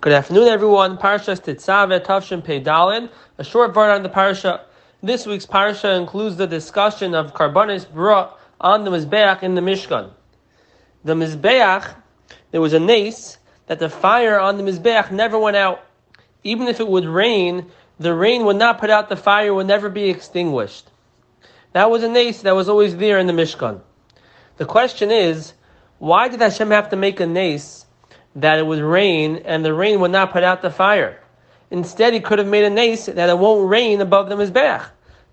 Good afternoon, everyone. Parshas Tetzaveh Tavshin Pei Dalin. A short part on the parsha. This week's parsha includes the discussion of Karbanis brought on the Mizbeach in the Mishkan. The Mizbeach, there was a nace that the fire on the Mizbeach never went out. Even if it would rain, the rain would not put out the fire, would never be extinguished. That was a nace that was always there in the Mishkan. The question is, why did Hashem have to make a nace that it would rain and the rain would not put out the fire. Instead, he could have made a nace that it won't rain above the Mizbeach.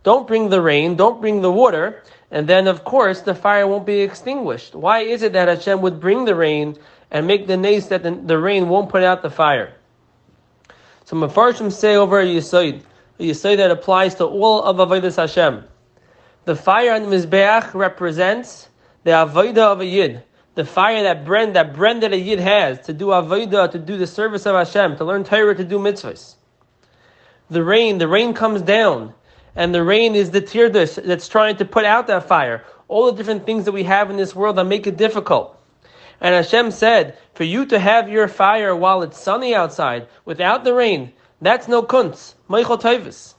Don't bring the rain, don't bring the water, and then of course the fire won't be extinguished. Why is it that Hashem would bring the rain and make the nace that the, the rain won't put out the fire? So Mefarshim say over a Yisoid, a Yisoid that applies to all of Avodah Hashem. The fire on the Mizbeach represents the Avodah of a Yid the fire that brand that brand that a Yid has to do Avodah, to do the service of Hashem, to learn Torah, to do mitzvahs. The rain, the rain comes down, and the rain is the tirdas that's trying to put out that fire. All the different things that we have in this world that make it difficult. And Hashem said, for you to have your fire while it's sunny outside, without the rain, that's no kunz, Moichel Toivus.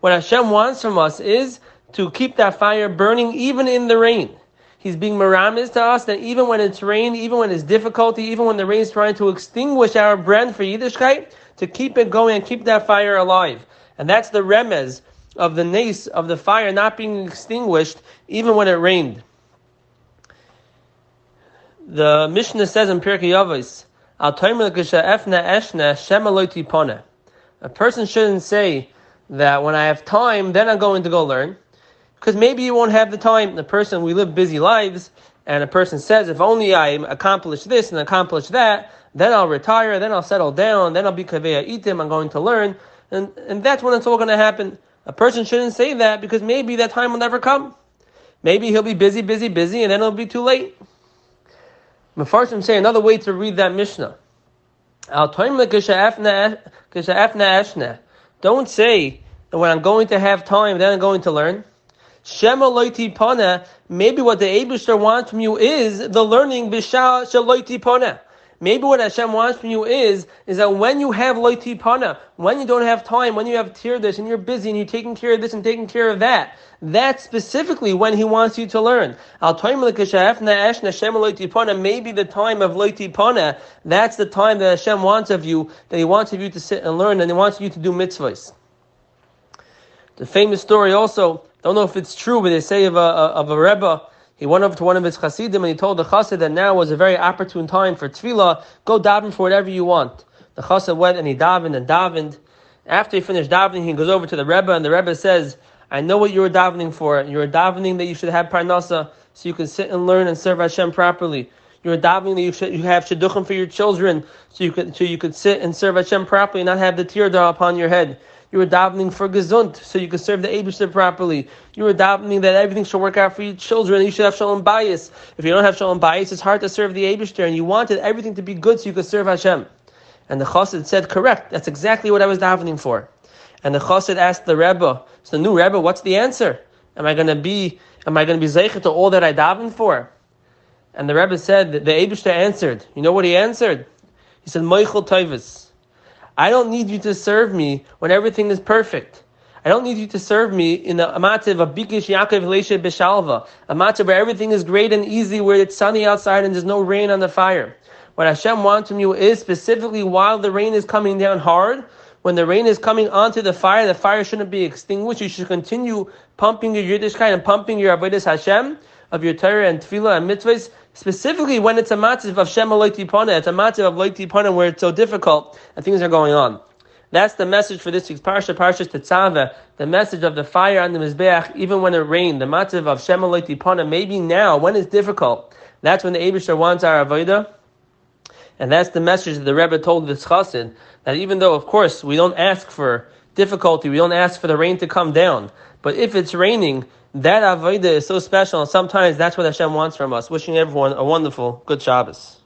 What Hashem wants from us is to keep that fire burning even in the rain. He's being miramis to us that even when it's rain, even when it's difficulty, even when the rain is trying to extinguish our brand for Yiddishkeit, to keep it going and keep that fire alive. And that's the remez of the nace of the fire not being extinguished even when it rained. The Mishnah says in Pirkei Avos, "Al efna eshna a person shouldn't say that when I have time, then I'm going to go learn because maybe you won't have the time. The person, we live busy lives, and a person says, if only I accomplish this and accomplish that, then I'll retire, then I'll settle down, then I'll be kaveya itim, I'm going to learn, and, and that's when it's all going to happen. A person shouldn't say that because maybe that time will never come. Maybe he'll be busy, busy, busy, and then it'll be too late. Mefarshim say another way to read that Mishnah. Don't say that when I'm going to have time, then I'm going to learn. Shema loiti pana, maybe what the Abishter wants from you is the learning bisha shaloiti pana. Maybe what Hashem wants from you is, is that when you have loiti pana, when you don't have time, when you have tear this and you're busy and you're taking care of this and taking care of that, that's specifically when He wants you to learn. Maybe the time of loiti pana, that's the time that Hashem wants of you, that He wants of you to sit and learn and He wants you to do mitzvahs. The famous story also don't know if it's true, but they say of a, of a Rebbe, he went over to one of his Hasidim and he told the Chassid that now was a very opportune time for tefillah. Go daven for whatever you want. The Chassid went and he davened and davened. After he finished davening, he goes over to the Rebbe and the Rebbe says, I know what you were davening for. You were davening that you should have parnasa so you can sit and learn and serve Hashem properly. You were davening that you should you have shidduchim for your children so you could so you could sit and serve Hashem properly and not have the tear upon your head. You were davening for gesund, so you could serve the Abishter properly. You were davening that everything should work out for your children. You should have shalom bayis. If you don't have shalom bayis, it's hard to serve the Abishter, and you wanted everything to be good so you could serve Hashem. And the chassid said, "Correct. That's exactly what I was davening for." And the chassid asked the rebbe, "So the new rebbe, what's the answer? Am I going to be? Am I going to be zeichet to all that I davened for?" And the rebbe said, the Abishter answered. You know what he answered? He said, "Moichel Toivus." I don't need you to serve me when everything is perfect. I don't need you to serve me in a mativ of bikish Yaakov Leshe Beshalva, a mativ where everything is great and easy, where it's sunny outside and there's no rain on the fire. What Hashem wants from you is specifically while the rain is coming down hard, when the rain is coming onto the fire, the fire shouldn't be extinguished. You should continue pumping your Yiddishkeit and pumping your Avodah Hashem of your Torah and Tefillah and mitzvahs Specifically when it's a matzv of Shema Loitipana, it's a matzv of Loitipana where it's so difficult and things are going on. That's the message for this week's Parsha, Parsha Tetzaveh, the message of the fire on the Mizbeach, even when it rained, the matzv of Shema Loitipana, maybe now, when it's difficult, that's when the Abishter wants our Avodah. And that's the message that the Rebbe told the chassid, that even though, of course, we don't ask for difficulty, we don't ask for the rain to come down, but if it's raining, that avodah is so special, and sometimes that's what Hashem wants from us. Wishing everyone a wonderful, good Shabbos.